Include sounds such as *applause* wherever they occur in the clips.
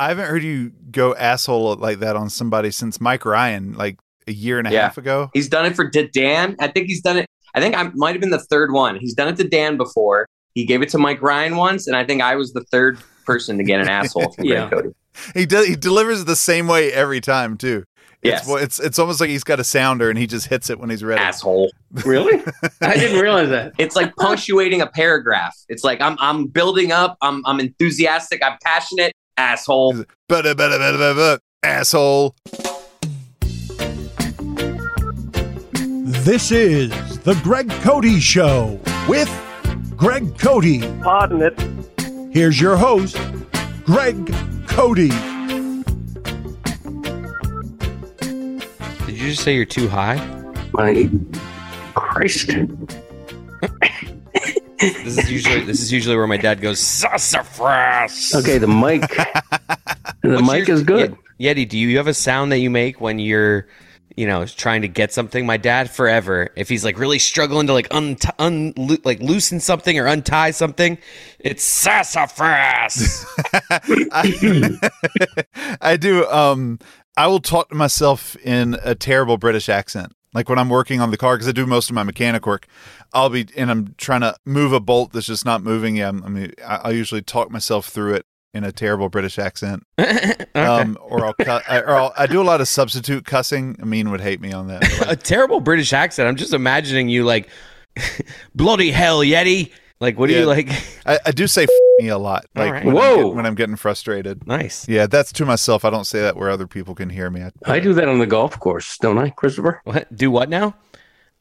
I haven't heard you go asshole like that on somebody since Mike Ryan, like a year and a Yeah. half ago. He's done it for D- Dan. I think he's done it. I think I might have been the third one. He's done it to Dan before. He gave it to Mike Ryan once, and I think I was the third person to get an asshole from Yeah. Cote. He does. He delivers it the same way every time too. Yes. It's, it's it's almost like he's got a sounder and he just hits it when he's ready. Asshole. *laughs* Really? I didn't realize that. It's like punctuating a paragraph. It's like I'm I'm building up. I'm I'm enthusiastic. I'm passionate. Asshole. Asshole. This is the Greg Cote Show with Greg Cote. Pardon it. Here's your host, Greg Cote. Did you just say you're too high? My Christ. This is usually this is usually where my dad goes sassafras. Okay, the mic. *laughs* the What's mic your- is good. Ye- Yeti, do you have a sound that you make when you're, you know, trying to get something? My dad forever, if he's like really struggling to like un, un like loosen something or untie something, it's sassafras. *laughs* I, I do. Um, I will talk to myself in a terrible British accent. Like when I'm working on the car, because I do most of my mechanic work, I'll be and I'm trying to move a bolt that's just not moving. Yeah, I'm- I mean, I, I usually talk myself through it in a terrible British accent. *laughs* Um, or I'll cut, I, or I'll, I do a lot of substitute cussing. Amin would hate me on that. *laughs* a terrible British accent. I'm just imagining you like, *laughs* bloody hell, Yeti. Like, what do Yeah. you like? I, I do say f- me a lot, like right. when, I'm Whoa. get- when I'm getting frustrated. Nice. Yeah, that's to myself. I don't say that where other people can hear me. I, I do that on the golf course, don't I, Christopher? What? Do what now?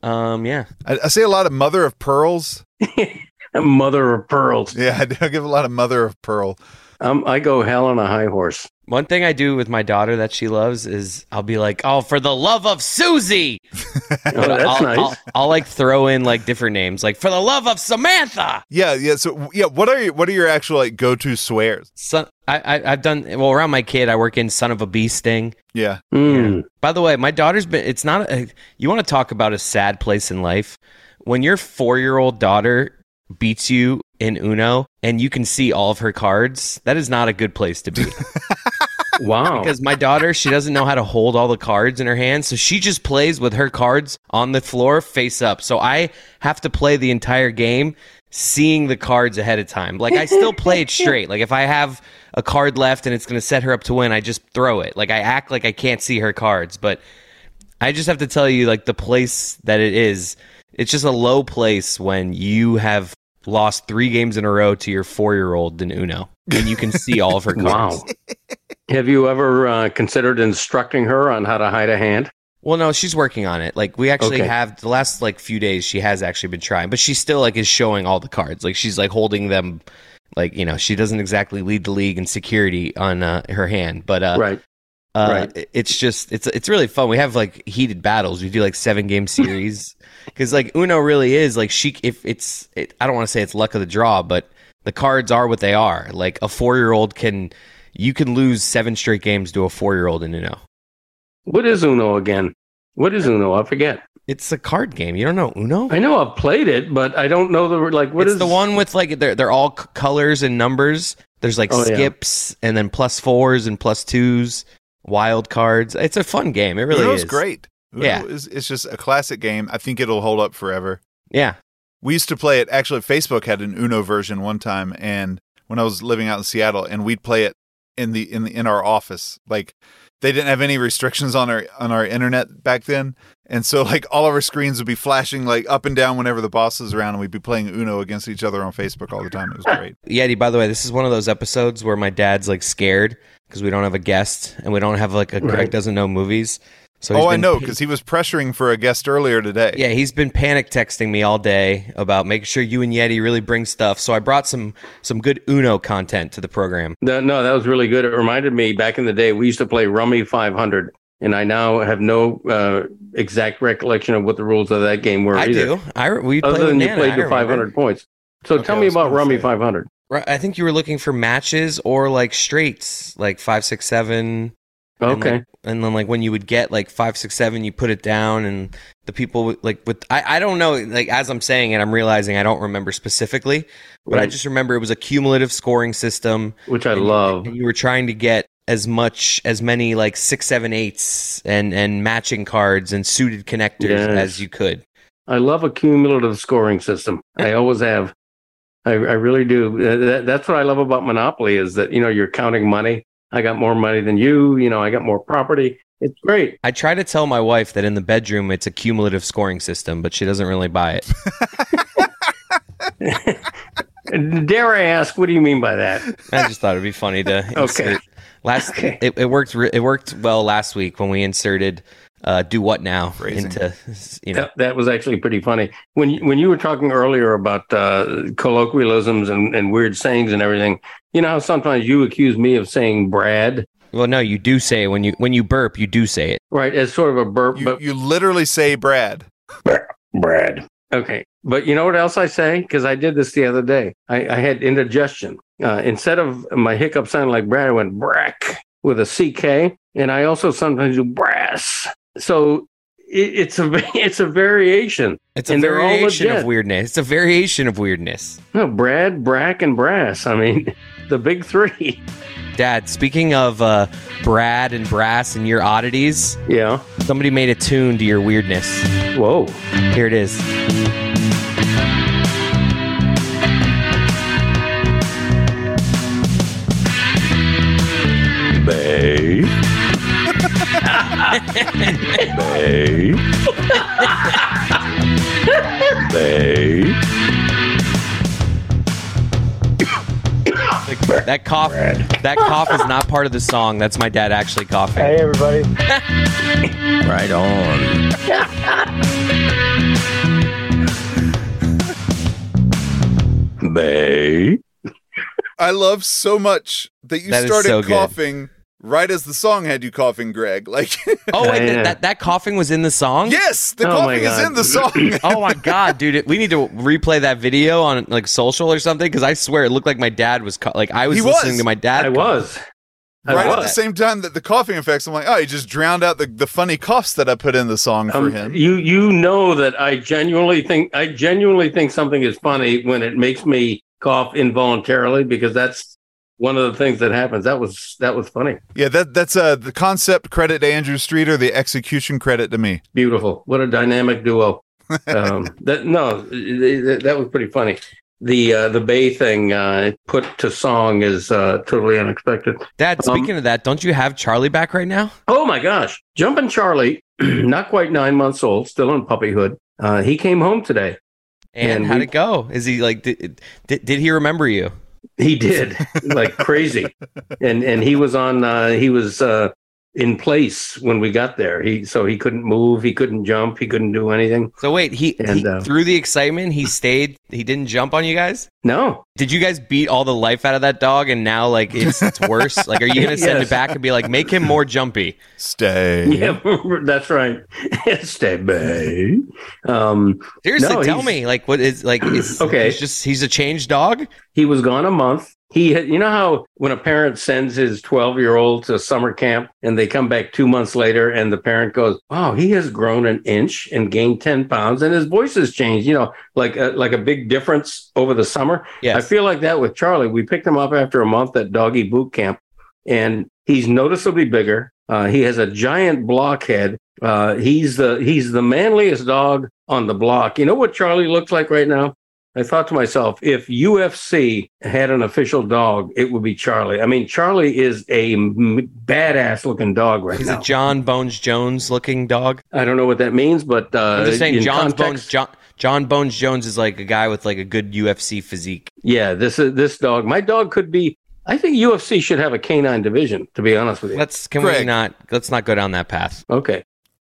Um, yeah. I, I say a lot of mother of pearls. *laughs* Mother of pearls. Yeah, I do give a lot of mother of pearl. Um, I go hell on a high horse. One thing I do with my daughter that she loves is I'll be like, "Oh, for the love of Susie!" *laughs* Oh, that's I'll, nice. I'll, I'll like throw in like different names, like for the love of Samantha. Yeah, yeah. So yeah, what are your what are your actual like go to swears? Son, I, I I've done well around my kid. I work in son of a bee sting. Yeah, Mm. By the way, my daughter's been. It's not. A, you want to talk about a sad place in life when your four year old daughter beats you in Uno and you can see all of her cards. That is not a good place to be. *laughs* Wow. because my daughter she doesn't know how to hold all the cards in her hand. so she just plays with her cards on the floor face up so i have to play the entire game seeing the cards ahead of time like i still play it *laughs* straight like if i have a card left and it's going to set her up to win i just throw it like i act like i can't see her cards but i just have to tell you like the place that it is it's just a low place when you have lost three games in a row to your four year old in uno and you can see all of her cards *laughs* Wow. Have you ever uh, considered instructing her on how to hide a hand? Well, no, she's working on it. Like we actually Okay. have the last like few days she has actually been trying, but she still like is showing all the cards. Like she's like holding them like, you know, she doesn't exactly lead the league in security on uh, her hand, but uh, right. Uh right. it's just it's it's really fun. We have like heated battles. We do like 7 game series *laughs* cuz like Uno really is like she if it's it, I don't want to say it's luck of the draw, but the cards are what they are. Like a 4-year-old can you can lose 7 straight games to a 4-year-old in Uno. What is Uno again? What is Uno? I forget. It's a card game. You don't know Uno? I know I've played it, but I don't know the like. What it's is the one with like they're they're all c- colors and numbers. There's like Oh, yeah. skips and then plus fours and plus twos, wild cards. It's a fun game. It really is great. Uno Yeah. is it's just a classic game. I think it'll hold up forever. Yeah, We used to play it. Actually, Facebook had an Uno version one time, and when I was living out in Seattle, and we'd play it in the in the in our office. Like they didn't have any restrictions on our on our internet back then, and so like all of our screens would be flashing like up and down whenever the boss was around, and we'd be playing Uno against each other on Facebook all the time. It was great. *laughs* Yeti. By the way, this is one of those episodes where my dad's like scared because we don't have a guest and we don't have like a Greg doesn't know movies. So oh, I know because he was pressuring for a guest earlier today. Yeah, he's been panic texting me all day about making sure you and Yeti really bring stuff. So I brought some some good Uno content to the program. No, no, that was really good. It reminded me back in the day we used to play Rummy 500, and I now have no uh, exact recollection of what the rules of that game were. I either, do. I we played Other with than you played I to 500 points. So Okay, tell me about Rummy say. 500. I think you were looking for matches or like straights, like five, six, seven. And, Okay. like- and then like when you would get like five, six, seven, you put it down, and the people like with I, I don't know. Like as I'm saying it, I'm realizing I don't remember specifically, but I just remember it was a cumulative scoring system. Which I and you- love. and you were trying to get as much as many like six, seven, eights and and matching cards and suited connectors Yes. as you could. I love a cumulative scoring system. I always have. I, I really do. That, that's what I love about Monopoly is that you know you're counting money. I got more money than you. You know, I got more property. It's great. I try to tell my wife that in the bedroom it's a cumulative scoring system, but she doesn't really buy it. *laughs* Dare I ask, what do you mean by that? I just thought it'd be funny to *laughs* insert. Last *laughs* Okay. it, it worked re- it worked well last week when we inserted uh, do what now Phrasing. into you know That, that was actually pretty funny. When you, when you were talking earlier about uh, colloquialisms and, and weird sayings and everything, you know how sometimes you accuse me of saying Brad, well no you do say it when you when you burp you do say it right? As sort of a burp, You, but you literally say Brad. Brad. Okay. But you know what else I say? Because I did this the other day. I, I had indigestion. Uh, instead of my hiccup sounding like Brad, I went brack with a CK. And I also sometimes do brass. So it, it's a *laughs* it's a variation. it's a And variation of weirdness it's a variation of weirdness No, Brad, Brack, and Brass. I mean, *laughs* the big three. dad speaking of uh, brad and brass and your oddities Yeah. somebody made a tune to your weirdness Whoa. here it is Bay. Bay. Bay. Like, that cough that cough is not part of the song that's my dad actually coughing Hey, everybody. Right on. Bay. I love so much that you That is started so good. coughing right as the song had you coughing, Greg. Like, *laughs* oh wait Yeah, that, that that coughing was in the song yes, the Oh my coughing is God. in the song. *laughs* oh my god, dude! It, we need to replay that video on like social or something because I swear it looked like my dad was co- like I was He listening was. to my dad. I was. I right at the same time that the coughing effects, I'm like, oh, he just drowned out the, the funny coughs that I put in the song for Um, him. You you know that I genuinely think I genuinely think something is funny when it makes me cough involuntarily because that's one of the things that happens. That was that was funny. Yeah, that that's uh the concept credit to Andrew Streeter, the execution credit to me. Beautiful. What a dynamic duo. *laughs* um, that no, that, that was pretty funny. The uh, the Bay thing uh, put to song is uh, totally unexpected. Dad, Um, speaking of that, don't you have Charlie back right now? Oh my gosh, jumping Charlie, *clears throat* not quite nine months old, still in puppyhood. Uh, he came home today. And, And how'd we- it go? Is he like did, did did he remember you? He did like crazy, *laughs* and and he was on. Uh, he was uh, in place when we got there. He so he couldn't move, he couldn't jump, he couldn't do anything. So wait, he, he And, uh, through the excitement, he stayed. He didn't jump on you guys. No, Did you guys beat all the life out of that dog, and now like it's it's *laughs* worse? like, are you gonna send Yes. it back and be like, make him more jumpy? Stay. yeah, *laughs* that's right. *laughs* Stay bay. Um, Seriously, No, tell me, like, what is like? Is, *clears throat* Okay. he's just he's a changed dog. he was gone a month. He had, you know how when a parent sends his 12 year old to summer camp and they come back two months later and the parent goes, wow, he has grown an inch and gained 10 pounds and his voice has changed, you know, like a, like a big difference over the summer. Yes. I feel like that with Charlie. We picked him up after a month at doggy boot camp and he's noticeably bigger. Uh, he has a giant blockhead. Uh, he's the, he's the manliest dog on the block. You know what Charlie looks like right now? I thought to myself, if UFC had an official dog, it would be Charlie. I mean, Charlie is a m- badass looking dog right He's now. a John Bones Jones looking dog. I don't know what that means, but uh, I'm just saying, in John Bones John, John Bones Jones is like a guy with like a good UFC physique. Yeah, this is this dog. My dog could be. I think UFC should have a canine division. To be honest with you. Let's can we not let's not go down that path. okay.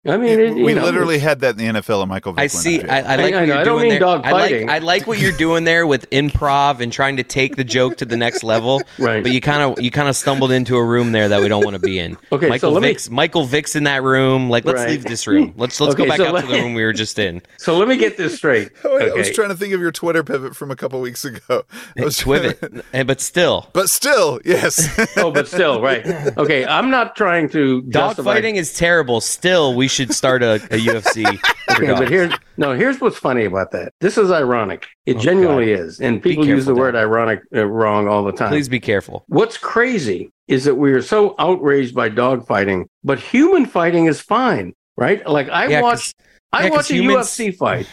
I mean, it, you we know, literally had that in the NFL. And Michael. Vick I see. I. I like I what you're I don't doing mean there. dog I like. fighting. I like what you're doing there with improv and trying to take the joke to the next level. *laughs* Right. But you kind of you kind of stumbled into a room there that we don't want to be in. *laughs* Okay, so Michael let me- Vick's Michael Vick's in that room. Like, let's Right. leave this room. Let's let's Okay, go back so out let to the room we were just in. *laughs* So let me get this straight. Oh, wait, I was trying to think of your Twitter pivot from a couple weeks ago. I was Twivit, Eh, but still, but still, yes. oh, but still, right? Okay, I'm not trying to dog justify- fighting is terrible. Still, we should start a, a UFC. *laughs* Okay, but here's no. Here's what's funny about that. This is ironic. It Oh, genuinely is, and people use the word ironic uh, wrong all the time. please be careful. What's crazy is that we are so outraged by dog fighting, but human fighting is fine, right? Like I Yeah, watch, I yeah, watch a humans- UFC fight.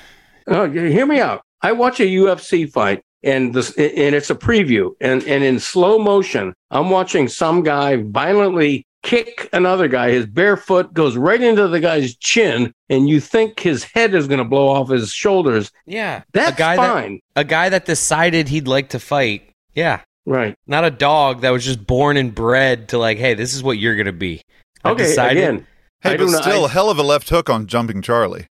Oh, hear me out. I watch a UFC fight, and this, and it's a preview, and and in slow motion, I'm watching some guy violently kick another guy. His bare foot goes right into the guy's chin, and you think his head is going to blow off his shoulders. Yeah, That's a guy that fine, a guy that decided he'd like to fight. Yeah, right? not a dog that was just born and bred to like, hey, this is what you're gonna be. I Okay, decided- again. hey, I but do not- still, I- hell of a left hook on jumping Charlie.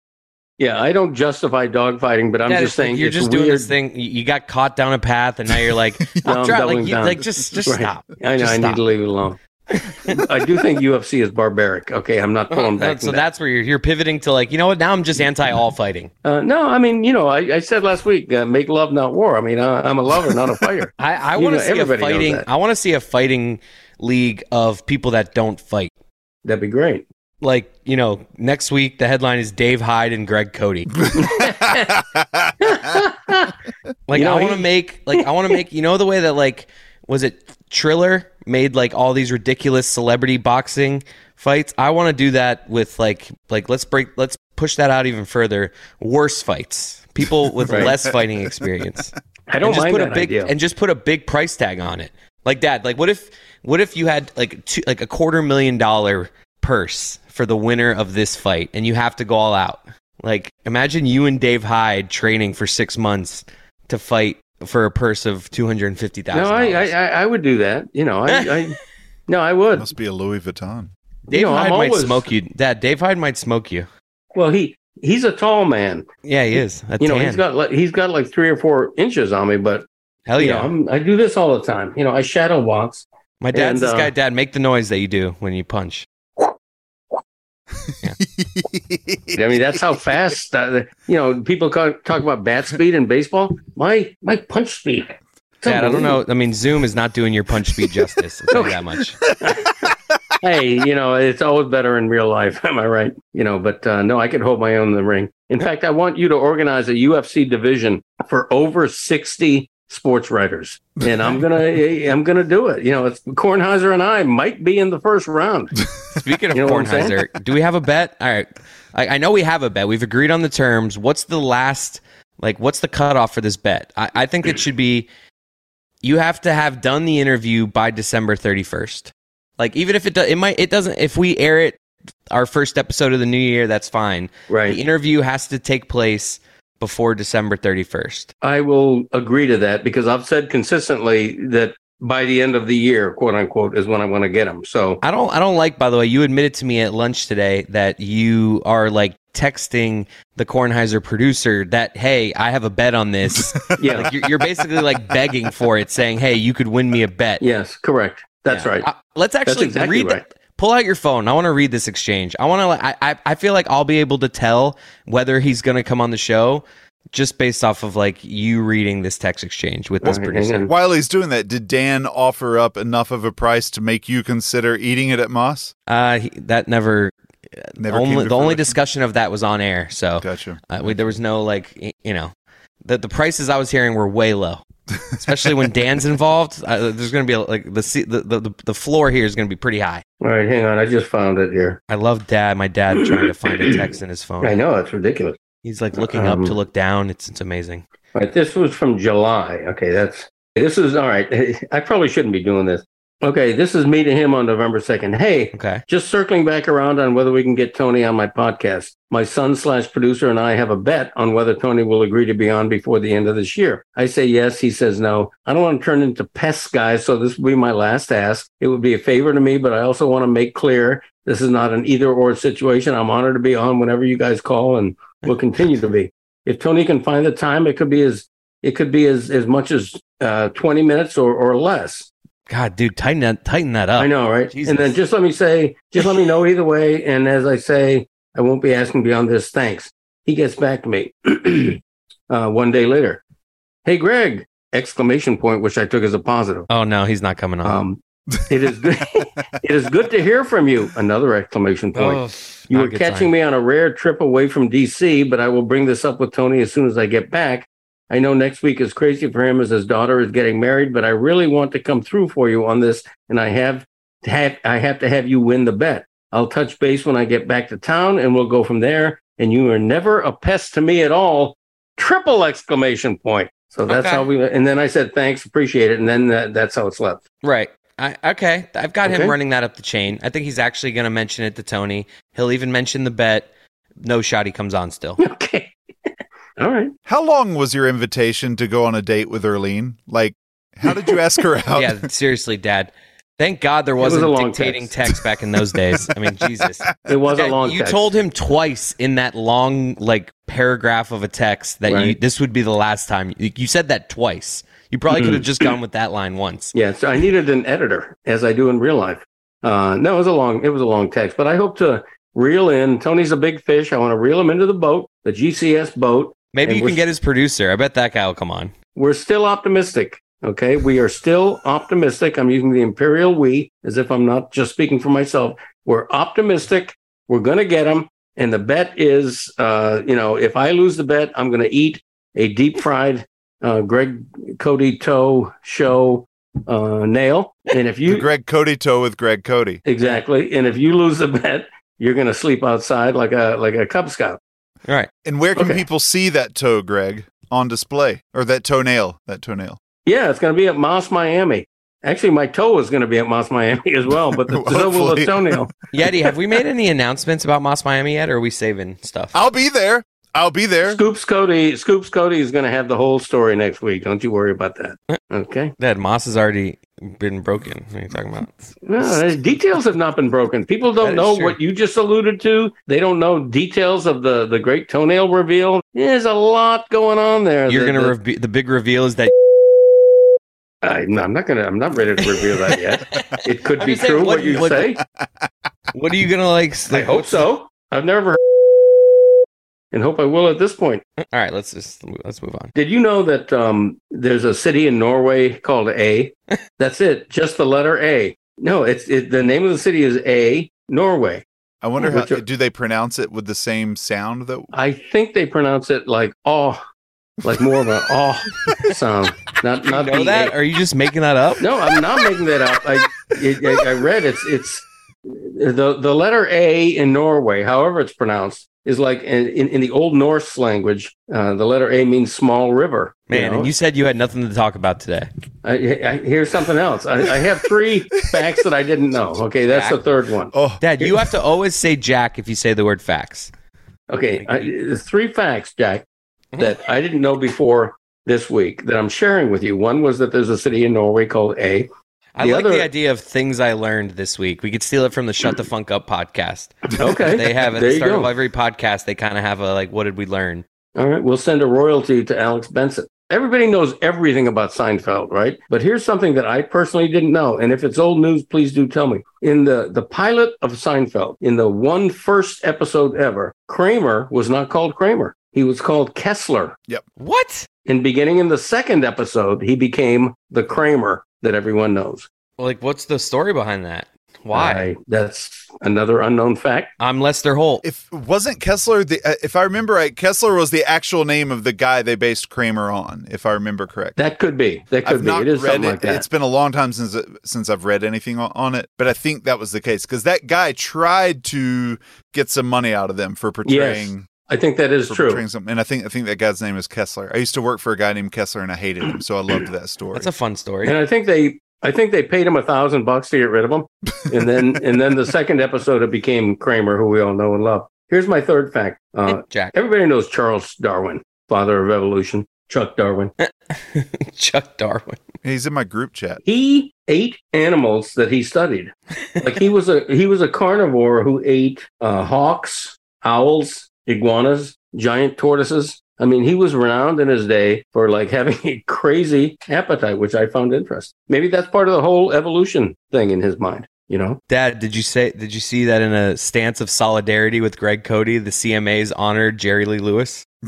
Yeah, I don't justify dog fighting, but I'm Yeah, just saying you're just weird. doing this thing. You you got caught down a path, and now you're like, *laughs* No, I'm I'm doubling like, you, down. like just just Right. stop. I know. Just I need to leave it alone. I do think UFC is barbaric. Okay, I'm not pulling back. so from that. that's where you're you're pivoting to like, you know what? Now I'm just anti all fighting. Uh, no, I mean, you know, I, I said last week, uh, make love, not war. I mean, uh, I'm a lover, not a *laughs* fighter. I, I want to see a fighting. I want to see a fighting league of people that don't fight. That'd be great. Like you know, next week the headline is Dave Hyde and Greg Cote. *laughs* *laughs* Like You know, I want to make like I want to make you know the way that like was it Triller made like all these ridiculous celebrity boxing fights. I want to do that with like like let's break let's push that out even further. Worse fights, people *laughs* with Right. less fighting experience. *laughs* I don't and just mind put that a big idea. and just put a big price tag on it. Like that. Like what if what if you had like two, like a quarter million dollar purse for the winner of this fight and you have to go all out. Like imagine you and Dave Hyde training for 6 months to fight for a purse of $250,000. no, I, I, I I would do that. You know, I, I *laughs* no, I would. Must be a Louis Vuitton. Dave you know, Hyde I'm might always- smoke you. Dad, Dave Hyde might smoke you. Well, he he's a tall man. Yeah, he is. A You know, he's got like he's got like three or four inches on me, but Hell you yeah. know, I'm, I do this all the time. You know, I shadow box. My dad's and, this uh, guy. Dad, make the noise that you do when you punch. *laughs* I mean, that's how fast. Uh, you know, people ca- talk about bat speed in baseball. My my punch speed. Dad, I don't know. I mean, Zoom is not doing your punch speed justice. I'll tell you that *laughs* much. hey, you know, it's always better in real life. *laughs* Am I right? You know, but uh, no, I could hold my own in the ring. In fact, I want you to organize a UFC division for over sixty sports writers, *laughs* and I'm gonna eh, I'm gonna do it. You know, it's Kornheiser and I might be in the first round. *laughs* Speaking of You know what I'm saying? Kornheiser, do we have a bet? All right. I, I know we have a bet. We've agreed on the terms. What's the last, like, what's the cutoff for this bet? I, I think it should be you have to have done the interview by December 31st. Like, even if it does, it might, it doesn't, if we air it our first episode of the new year, that's fine. Right. The interview has to take place before December 31st. I will agree to that because I've said consistently that by the end of the year, quote unquote, is when I want to get them. So I don't I don't like by the way you admitted to me at lunch today that you are like texting the Kornheiser producer that hey I have a bet on this *laughs* yeah, like you're, you're basically like begging for it saying hey you could win me a bet yes, correct. That's Yeah. right. Uh, let's actually exactly read right. that pull out your phone I want to read this exchange I want to I, I I feel like I'll be able to tell whether he's gonna come on the show just based off of like you reading this text exchange with this All right, hang producer. While he's doing that, did Dan offer up enough of a price to make you consider eating it at Moss? uh he, that never Never only the only discussion of that was on air so Gotcha. Uh, we, there was no like you know the the prices I was hearing were way low, especially when Dan's involved. Uh, there's going to be a, like the, the the the floor here is going to be pretty high. All right, hang on. I just found it here. I love Dad. My dad trying to find a text in his *clears throat* phone. I know it's ridiculous. He's like looking up to Um, look down. It's it's amazing. All right, this was from July. Okay, that's this is all right. *laughs* I probably shouldn't be doing this. Okay, this is me to him on November 2nd. Hey, Okay. just circling back around on whether we can get Tony on my podcast. My son slash producer and I have a bet on whether Tony will agree to be on before the end of this year. I say yes. He says no. I don't want to turn into pests, guys. So this will be my last ask. It would be a favor to me, but I also want to make clear this is not an either or situation. I'm honored to be on whenever you guys call and will continue to be. If Tony can find the time, it could be as it could be as, as much as uh, 20 minutes or, or less. God, dude, tighten that tighten that up. I know, right? Jesus. And then just let me say, just let me know either way. And as I say, I won't be asking beyond this. Thanks. He gets back to me *clears throat* uh, one day later. Hey, Greg! Exclamation point, which I took as a positive. Oh no, he's not coming on. Um, it is good. *laughs* it is good to hear from you. Another exclamation point. Oh, you were catching sign. me on a rare trip away from DC, but I will bring this up with Tony as soon as I get back. I know next week is crazy for him as his daughter is getting married, but I really want to come through for you on this, and I have to have I have to have you win the bet. I'll touch base when I get back to town, and we'll go from there. And you are never a pest to me at all. Triple exclamation point. So that's Okay. how we. And then I said thanks, appreciate it, and then that, that's how it's left. Right. I, okay. I've got him running that up the chain. I think he's actually going to mention it to Tony. He'll even mention the bet. No shot. He comes on still. *laughs* Okay. All right. How long was your invitation to go on a date with Erlene? Like, how did you ask her *laughs* out? yeah. Seriously, Dad. Thank God there was wasn't a long dictating text. text. back in those days. I mean, *laughs* Jesus. It was a long. you text. told him twice in that long like paragraph of a text that you this would be the last time. You, you said that twice. You probably Mm-hmm. could have just gone with that line once. Yeah, so I needed an editor, as I do in real life. Uh, no, it was a long, it was a long text, but I hope to reel in. Tony's a big fish. I want to reel him into the boat, the GCS boat. Maybe And you can get his producer. I bet that guy will come on. We're still optimistic. Okay, we are still optimistic. I'm using the imperial we as if I'm not just speaking for myself. We're optimistic. We're going to get him, and the bet is, uh, you know, if I lose the bet, I'm going to eat a deep fried uh, Greg Cote toe show uh, nail, and if *laughs* The you Greg Cote toe with Greg Cote. Exactly. And if you lose the bet, you're going to sleep outside like a like a Cub Scout. All right. And where can Okay. people see that toe, Greg, on display? Or that toenail? That toenail. Yeah, it's going to be at Moss Miami. Actually, my toe is going to be at Moss Miami as well, but the *laughs* so will the toenail. *laughs* Yeti, have we made any announcements about Moss Miami yet, or are we saving stuff? I'll be there. I'll be there. Scoops Cote, Scoops Cote is going to have the whole story next week. Don't you worry about that. Okay. That Moss is already been broken. What are you talking about? No, details have not been broken. People don't know true. what you just alluded to. They don't know details of the the great toenail reveal. There's a lot going on there. You're that- gonna that- reve- the big reveal is that I, no, I'm not gonna. I'm not ready to reveal that yet. It could *laughs* be just saying, true what- what, you what- say. what are you gonna like? I hope so. I've never heard, and hope I will at this point. All right, let's just let's move on. Did you know that um, there's a city in Norway called A? *laughs* That's it, just the letter A. No, it's it, the name of the city is A, Norway. I wonder how are- do they pronounce it with the same sound that I think they pronounce it like oh, like more of an oh *laughs* sound, not not You know that? A. Are you just making that up? No, I'm not making that up. I it, I I read it's it's the the letter A in Norway, however it's pronounced, is like in, in, in the Old Norse language. Uh, the letter A means small river. you Man, know? and you said you had nothing to talk about today. I, I, here's something else. I, I have three *laughs* facts that I didn't know. Okay, that's the third one. oh Dad, you have to always say Jack if you say the word facts. Okay, I, there's three facts, Jack, that I didn't know before this week that I'm sharing with you. One was that there's a city in Norway called A. I The like other- the idea of things I learned this week. We could steal it from the Shut the Funk Up podcast. Okay, They have at There the start of every podcast, they kind of have a like, what did we learn? All right, we'll send a royalty to Alex Benson. Everybody knows everything about Seinfeld, right? But here's something that I personally didn't know, and if it's old news, please do tell me. In the the pilot of Seinfeld, in the one first episode ever, Kramer was not called Kramer. He was called Kessler. Yep. What? And beginning in the second episode, he became the Kramer that everyone knows. Like, what's the story behind that? Why? I- that's another unknown fact. I'm Lester Holt. if wasn't Kessler the uh, if I remember right, Kessler was the actual name of the guy they based Kramer on, if I remember correct. That could be. That could I've be. not It is read something it. like that. It's been a long time since since I've read anything on, on it, but I think that was the case because that guy tried to get some money out of them for portraying I think that is true. And I think I think that guy's name is Kessler. I used to work for a guy named Kessler, and I hated him, so I loved that story. That's a fun story. And I think they I think they paid him a thousand bucks to get rid of him, and then *laughs* and then the second episode it became Kramer, who we all know and love. Here's my third fact. Uh, Jack. everybody knows Charles Darwin, father of evolution. Chuck Darwin. *laughs* Chuck Darwin. He's in my group chat. He ate animals that he studied. Like he was a he was a carnivore who ate uh, hawks, owls, iguanas, giant tortoises. I mean, he was renowned in his day for like *laughs* having a crazy appetite, which I found interesting. Maybe that's part of the whole evolution thing in his mind. You know, Dad, did you say did you see that in a stance of solidarity with Greg Cote, the CMA's honored Jerry Lee Lewis? *laughs*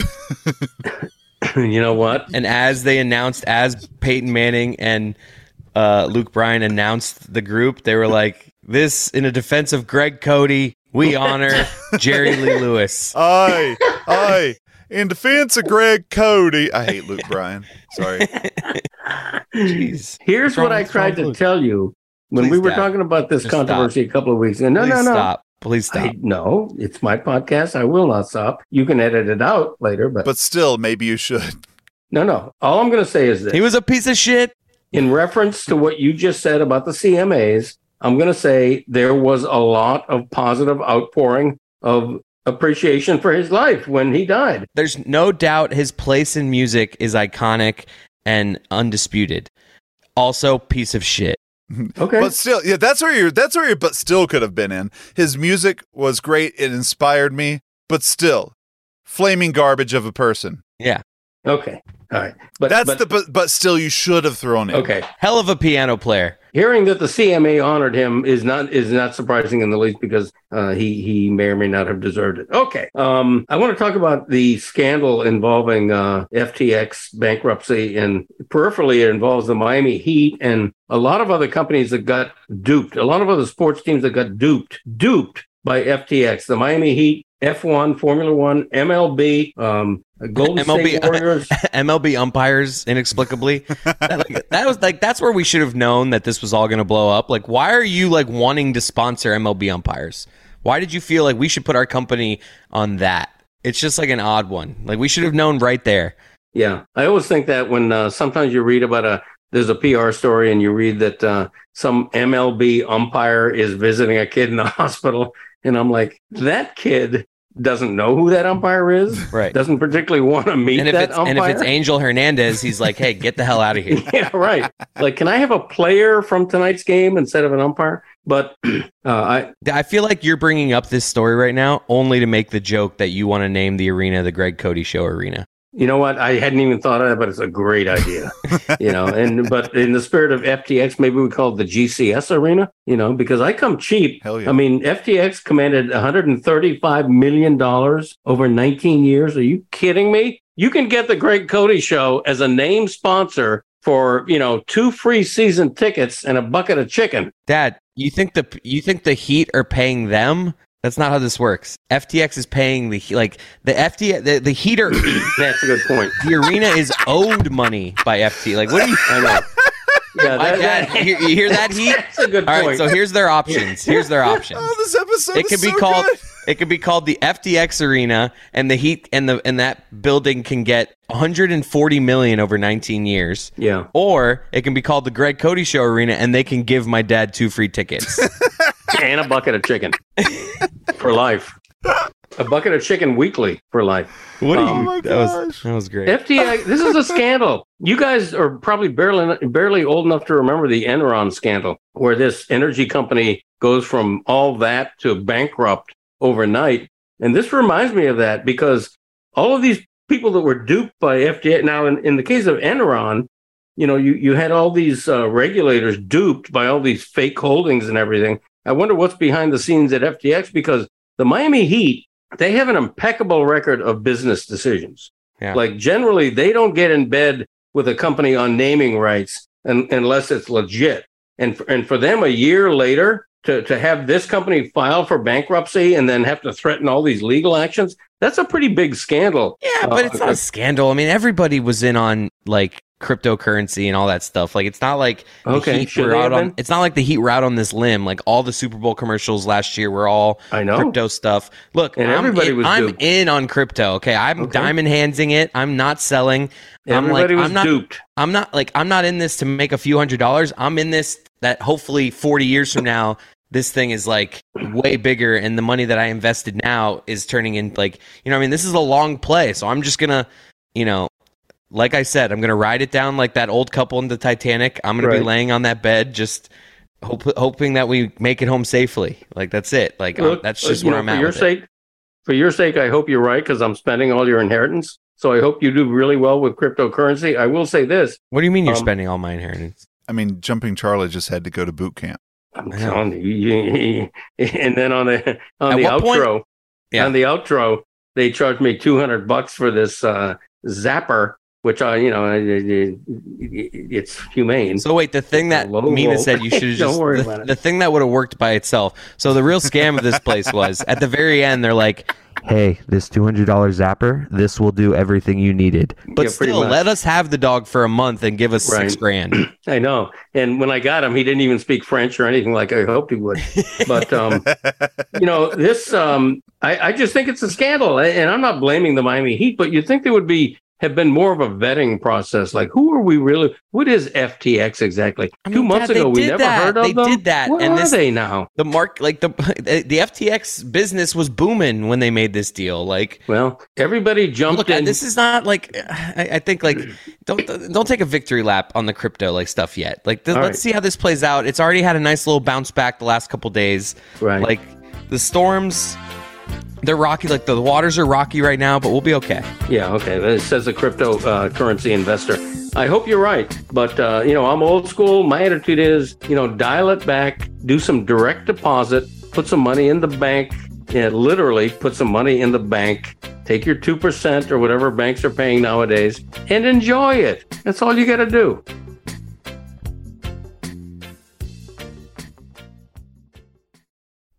*laughs* you know what? And as they announced, as Peyton Manning and uh, Luke Bryan announced the group, they were like, "This in a defense of Greg Cote, we honor Jerry Lee Lewis." *laughs* Aye, aye. In defense of Greg Cote, I hate Luke *laughs* Bryan. Sorry. Jeez. Here's What's what I tried to Luke? tell you when Please, we were Dad. talking about this Just stop. controversy a couple of weeks ago. No, Please no, no. stop. Please stop. I, no, it's my podcast. I will not stop. You can edit it out later, but, But still, maybe you should. no, no. All I'm going to say is this: he was a piece of shit. in reference to what you just said about the CMAs, I'm going to say there was a lot of positive outpouring of appreciation for his life when he died. There's no doubt his place in music is iconic and undisputed. Also, piece of shit. *laughs* Okay. But still, yeah, that's where your that's where your but still could have been in. His music was great. It inspired me, but still, flaming garbage of a person. Yeah. okay. All right. But That's but, the but, but still, you should have thrown it. okay. Hell of a piano player. Hearing that the CMA honored him is not is not surprising in the least because uh, he he may or may not have deserved it. Okay, um, I want to talk about the scandal involving uh, FTX bankruptcy and peripherally it involves the Miami Heat and a lot of other companies that got duped. A lot of other sports teams that got duped duped by FTX. The Miami Heat, F1, Formula One, MLB, um, Golden MLB State Warriors. *laughs* MLB umpires inexplicably. *laughs* that, like, that was like that's where we should have known that this was all going to blow up. Like, why are you like wanting to sponsor MLB umpires? Why did you feel like we should put our company on that? It's just like an odd one. Like we should have known right there. Yeah, I always think that when uh, sometimes you read about a there's a PR story and you read that uh, some MLB umpire is visiting a kid in the *laughs* hospital, and I'm like, that kid doesn't know who that umpire is, Right. Doesn't particularly want to meet And if that it's umpire. and if it's Angel Hernandez, he's like, "Hey, get the hell out of here." *laughs* yeah, right. Like, can I have a player from tonight's game instead of an umpire? But *clears throat* uh, I I feel like you're bringing up this story right now only to make the joke that you want to name the arena the Greg Cote Show Arena. You know what? I hadn't even thought of that, but it's a great idea. *laughs* you know, and but in the spirit of FTX, maybe we call it the GCS arena. You know, because I come cheap. Hell yeah. I mean, FTX commanded 135 million dollars over 19 years. Are you kidding me? You can get the Greg Cote Show as a name sponsor for you know two free season tickets and a bucket of chicken. Dad, you think the you think the Heat are paying them? That's not how this works. FTX is paying the like the FT the, the Heater *coughs* That's a good point. the arena is owed money by FT. Like what do you I know. *laughs* Yeah, that, that- you, hear that Heat? that's a good All point. right, so here's their options. Here's their *laughs* oh, options. Oh, this episode It could be so called good. it could be called the FTX Arena, and the Heat and the and that building can get 140 million over 19 years. yeah. Or it can be called the Greg Cote Show Arena, and they can give my dad two free tickets. *laughs* and a bucket of chicken for life. A bucket of chicken weekly for life. What Um, are you? Oh my that was that was great. FTX, this is a *laughs* scandal. You guys are probably barely barely old enough to remember the Enron scandal, where this energy company goes from all that to bankrupt overnight. And this reminds me of that because all of these people that were duped by FDA. Now, in, in the case of Enron, you know, you, you had all these uh, regulators duped by all these fake holdings and everything. I wonder what's behind the scenes at FTX because the Miami Heat, they have an impeccable record of business decisions. Yeah. Like generally, they don't get in bed with a company on naming rights un unless it's legit. And for, and for them, a year later, to, to have this company file for bankruptcy and then have to threaten all these legal actions, that's a pretty big scandal. Yeah, but it's not Uh, a scandal. I mean, everybody was in on like cryptocurrency and all that stuff. Like it's not like the Okay, Heat should out on. It's not like the Heat were out on this limb. Like all the Super Bowl commercials last year were all I know. crypto stuff. Look, And I'm everybody in, was I'm duped. in on crypto. Okay, I'm Okay. diamond handsing it. I'm not selling. I'm like Everybody was I'm not. duped. I'm not like I'm not in this to make a few hundred dollars. I'm in this that hopefully 40 years from now this thing is like way bigger and the money that I invested now is turning in like you know I mean this is a long play. So I'm just going to you know like I said I'm going to ride it down like that old couple in the Titanic. I'm going to be laying on that bed just hope, hoping that we make it home safely. Like that's it. Like Look, that's uh, just you where know, I'm for your with it. sake, For your sake, I hope you're right because I'm spending all your inheritance. So I hope you do really well with cryptocurrency. I will say this: What do you mean you're Um, spending all my inheritance? I mean, Jumping Charlie just had to go to boot camp. I'm I telling you, you- *laughs* and then on the on At the what point- outro, Yeah. on the outro, they charged me two hundred bucks for this uh, Zapper, which I, you know, it, it- it- it's humane. So wait, the thing that Mina roll. said you should *laughs* have Don't just worry the, about it. the thing that would have worked by itself. So the real scam of this place was at the very end they're like, "Hey, this two hundred dollar zapper, this will do everything you needed." But Yeah, still, much. let us have the dog for a month and give us six Right. grand. *clears throat* I know. And when I got him, he didn't even speak French or anything like I hoped he would. But um, *laughs* you know, this um, I, I just think it's a scandal, and I'm not blaming the Miami Heat, but you'd think there would be have been more of a vetting process. Like, who are we really? What is FTX exactly? I Two months ago, we never that. heard of They them. They did that, Where and are this- they now? The mark, like the the FTX business was booming when they made this deal. Like, Well, everybody jumped look, in. this is not like I, I think like *clears throat* don't don't take a victory lap on the crypto like stuff yet. Like, th- let's right. see how this plays out. It's already had a nice little bounce back the last couple days. right. Like the storms, they're rocky. Like the waters are rocky right now, but we'll be okay. Yeah, okay. It says a cryptocurrency uh, investor. I hope you're right, but uh, you know, I'm old school. My attitude is, you know, dial it back, do some direct deposit, put some money in the bank. Yeah, literally put some money in the bank. Take your two percent or whatever banks are paying nowadays, and enjoy it. That's all you got to do.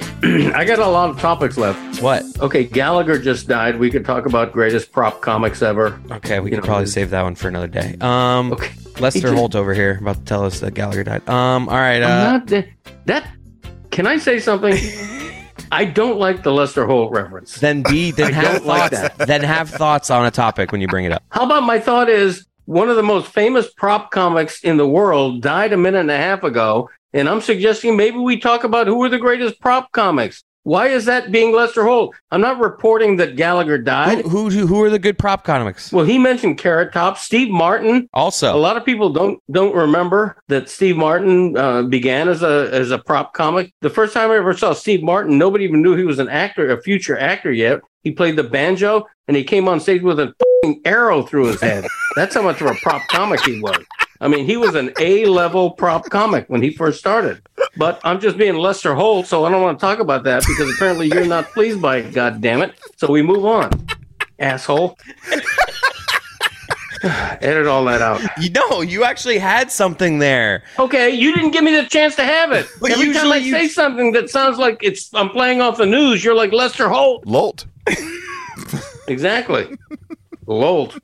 I, *clears throat* I got a lot of topics left. What? Okay, Gallagher just died. We could talk about greatest prop comics ever. Okay, we You can know, probably save that one for another day. Um, Okay. Lester *laughs* just- Holt over here about to tell us that Gallagher died. Um, all right. Uh, not that, that. Can I say something? *laughs* I don't like the Lester Holt reference. then be then *laughs* have don't like thoughts. then have thoughts on a topic when you bring it up. How about my thought is one of the most famous prop comics in the world died a minute and a half ago, and I'm suggesting maybe we talk about who are the greatest prop comics. Why is that being Lester Holt? I'm not reporting that Gallagher died. Who, who who are the good prop comics? Well, he mentioned Carrot Top, Steve Martin. Also, a lot of people don't don't remember that Steve Martin uh, began as a as a prop comic. The first time I ever saw Steve Martin, nobody even knew he was an actor, a future actor yet. He played the banjo, and he came on stage with a fing arrow through his head. *laughs* That's how much of a prop comic he was. I mean, he was an A level prop comic when he first started. But I'm just being Lester Holt, so I don't want to talk about that because apparently you're not pleased by it. God damn it! So we move on, asshole. *sighs* Edit all that out. you know, you actually had something there. Okay, you didn't give me the chance to have it. But Every time I you- say something that sounds like it's I'm playing off the news, you're like Lester Holt. Lolt. Exactly. Lolt.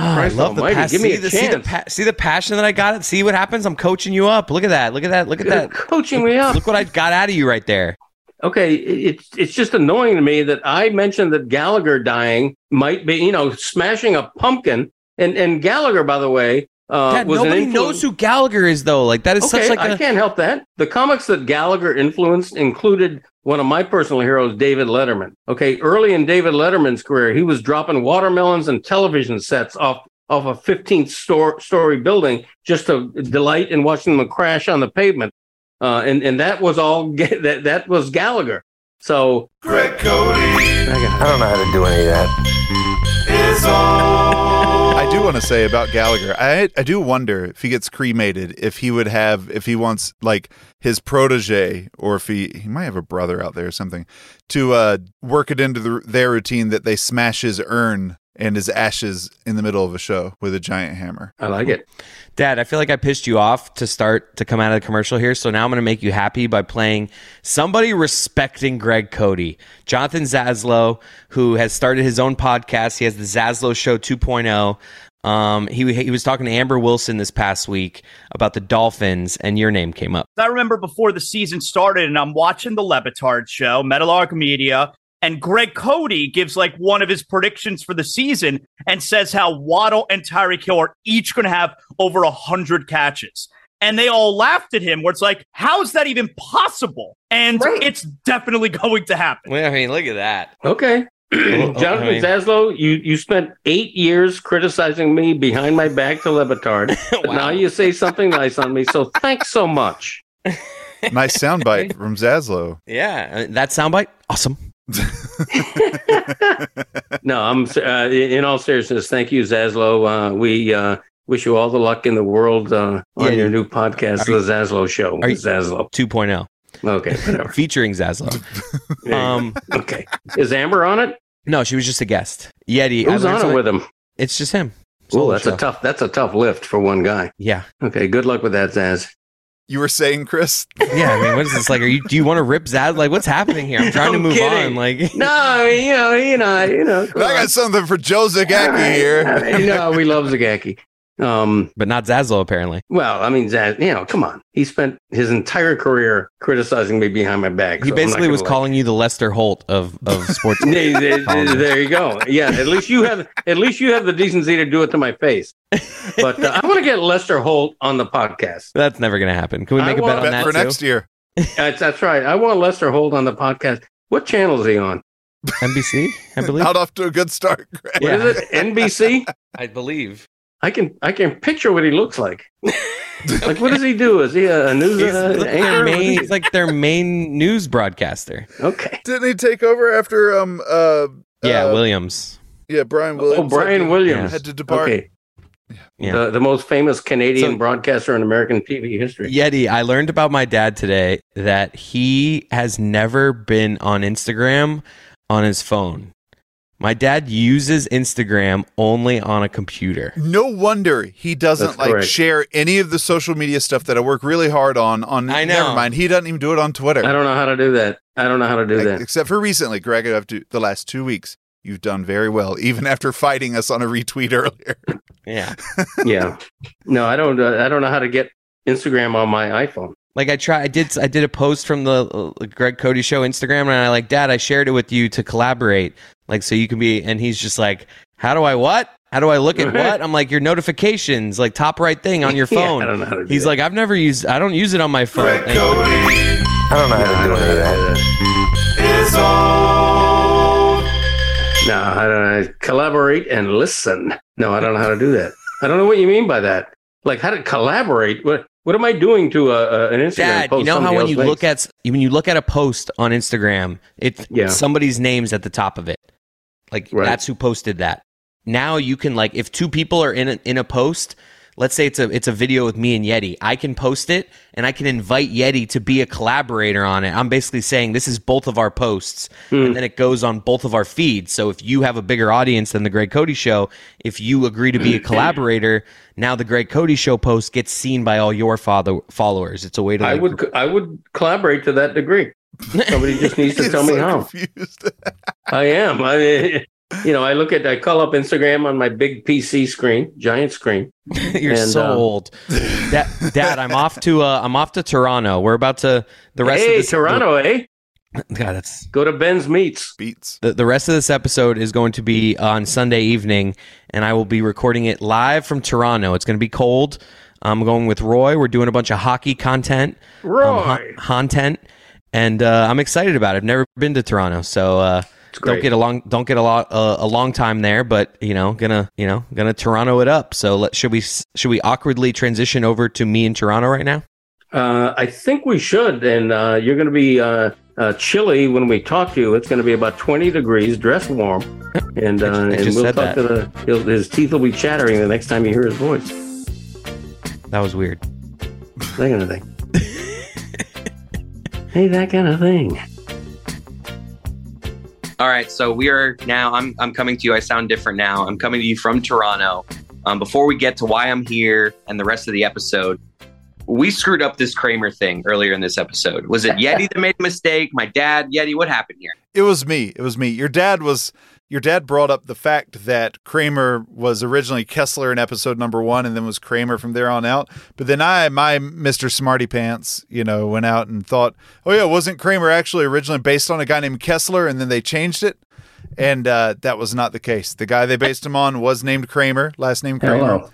Ah, I love the almighty, pas- give me see, a the, see the pa- see the passion that I got. It. See what happens. I'm coaching you up. Look at that. Look at that. Look at You're that. coaching me up. Look what I got out of you right there. Okay, it's it's just annoying to me that I mentioned that Gallagher dying might be, you know, smashing a pumpkin. And and Gallagher, by the way, uh, Dad, was nobody influ- knows who Gallagher is though. Like that is Okay, such like I a can't help that. The comics that Gallagher influenced included one of my personal heroes, David Letterman. Okay, early in David Letterman's career, he was dropping watermelons and television sets off off a 15th store, story building just to delight in watching them crash on the pavement. Uh, and and that was all. *laughs* That that was Gallagher. So Greg Cote I don't know how to do any of that. is on. I do want to say about Gallagher. I I do wonder if he gets cremated, if he would have, if he wants like his protege, or if he he might have a brother out there or something, to uh, work it into the, their routine that they smash his urn and his ashes in the middle of a show with a giant hammer. I like it. Dad, I feel like I pissed you off to start to come out of the commercial here. So now I'm going to make you happy by playing somebody respecting Greg Cote. Jonathan Zaslow, who has started his own podcast. He has the Zaslow Show 2.0. Um, he, he was talking to Amber Wilson this past week about the Dolphins, and your name came up. I remember before the season started, and I'm watching the Le Batard show, Meadowlark Media, and Greg Cote gives like one of his predictions for the season and says how Waddle and Tyreek Hill are each going to have over a hundred catches. And they all laughed at him, where it's like, how is that even possible? And Right. it's definitely *laughs* going to happen. Well, I mean, look at that. Okay. *clears throat* Well, Jonathan I mean- Zaslow, you, you spent eight years criticizing me behind my back to Le Batard. *laughs* But Wow. now you say something nice on me. So thanks so much. *laughs* Nice soundbite from Zaslow. Yeah, uh, that soundbite, awesome. *laughs* No, I'm uh, in all seriousness. Thank you, Zaslow. Uh, we uh, wish you all the luck in the world uh, on Yeah, your new podcast, The you- Zaslow Show. are you- Zaslow. 2.0, Okay, whatever. *laughs* featuring Zaslow. There you go. Um, okay. Is Amber on it? no, she was just a guest. Yeti. Who's on it with him? It's just him. Oh, Solo that's show. a tough. That's a tough lift for one guy. Yeah. Okay, good luck with that, Zaz. You were saying, Chris? Yeah, I mean, what is this like? Are you? Do you want to rip Zaz? Like, what's happening here? I'm trying to I'm move kidding. on. Like, *laughs* No, you know, you know, you know. I got on. something for Joe Zagacki here. you know, we love Zagacki. Um, but not Zaslow apparently. well, I mean, Zaz, you know, come on. He spent his entire career criticizing me behind my back. He so basically was like- calling you the Lester Holt of of *laughs* sports. There- *laughs* there- there you go. Yeah, at least you have at least you have the decency to do it to my face. But uh, I want to get Lester Holt on the podcast. That's never gonna happen. Can we make a want bet on Bet that for too? next year. *laughs* That's, that's right. I want Lester Holt on the podcast. What channel is he on? NBC, I believe. Out off to a good start, Greg. What is Yeah. it? NBC. I believe. I can I can picture what he looks like. *laughs* Like, what does he do? Is he a, a news He's uh, like their anchor? main, he's like their main news broadcaster. Okay. Didn't he take over after um uh Yeah, uh, Williams. yeah Brian Williams? Oh, Brian had to- Williams. had to depart. Okay. Yeah. The, the most famous Canadian So- broadcaster in American TV history. Yeti, I learned about my dad today that he has never been on Instagram on his phone. My dad uses Instagram only on a computer. No wonder he doesn't That's like correct. share any of the social media stuff that I work really hard on. On I know. never mind, he doesn't even do it on Twitter. I don't know how to do that. I don't know how to do Like, that. Except for recently, Greg. After the last two weeks, you've done very well, even after fighting us on a retweet *laughs* earlier. Yeah. *laughs* yeah. No, I don't. Uh, I don't know how to get Instagram on my iPhone. Like I try, I did, I did a post from the uh, Greg Cote Show Instagram, and I like, Dad, I shared it with you to collaborate, like so you can be. And he's just like, How do I what? How do I look at what? I'm like, your notifications, like top right thing on *laughs* your Yeah, phone. I don't know how to do that. He's that. like, I've never used, I don't use it on my phone. Greg And- Cote I don't know how to do any of that. is on. No, I don't know. Collaborate and listen. No, I don't know how to do that. I don't know what you mean by that. Like how to collaborate? What What am I doing to a, a, an Instagram Dad, post? you know how when you makes? look at when you look at a post on Instagram, it Yeah. somebody's name's at the top of it. Like Right. that's who posted that. Now you can like if two people are in a, in a post, let's say it's a it's a video with me and Yeti, I can post it and I can invite Yeti to be a collaborator on it. I'm basically saying this is both of our posts, Hmm. and then it goes on both of our feeds. So if you have a bigger audience than the Greg Cote Show, if you agree to be a *clears throat* collaborator, now the Greg Cote Show post gets seen by all your father followers. It's a way to I would I would collaborate to that degree. *laughs* Somebody just needs to He's tell me so how. confused. *laughs* I am. I, you know, I look at, I call up Instagram on my big PC screen, giant screen. *laughs* You're And, so um, old, Dad, Dad. I'm off to uh, I'm off to Toronto. We're about to the rest hey, of this Toronto, eh? God, that's Go to Ben's Meats. Beats. the, the rest of this episode is going to be on Sunday evening, and I will be recording it live from Toronto. It's going to be cold. I'm going with Roy. We're doing a bunch of hockey content, um, Roy. ho- content, and uh, I'm excited about it. I've never been to Toronto, so uh, don't get a long don't get a lot uh, a long time there. But you know, gonna you know gonna Toronto it up. So let, should we should we awkwardly transition over to me in Toronto right now? Uh, I think we should, and uh, you're to be uh, uh, chilly when we talk to you. It's going to be about 20 degrees, dress warm. *laughs* And, uh, and we'll talk that. to the, he'll, his teeth will be chattering the next time you hear his voice. That was weird. That kind of thing. *laughs* hey, that kind of thing. All right, so we are now. I'm I'm coming to you. I sound different now. I'm coming to you from Toronto. Um, before we get to why I'm here and the rest of the episode, we screwed up this Kramer thing earlier in this episode. Was it Yeti that made a mistake? My dad, Yeti. What happened here? It was me. It was me. Your dad was your dad brought up the fact that Kramer was originally Kessler in episode number one and then was Kramer from there on out. But then I, my Mr. Smarty Pants, you know, went out and thought, oh yeah, wasn't Kramer actually originally based on a guy named Kessler and then they changed it? And uh, that was not the case. The guy they based him on was named Kramer, last name Kramer Hello.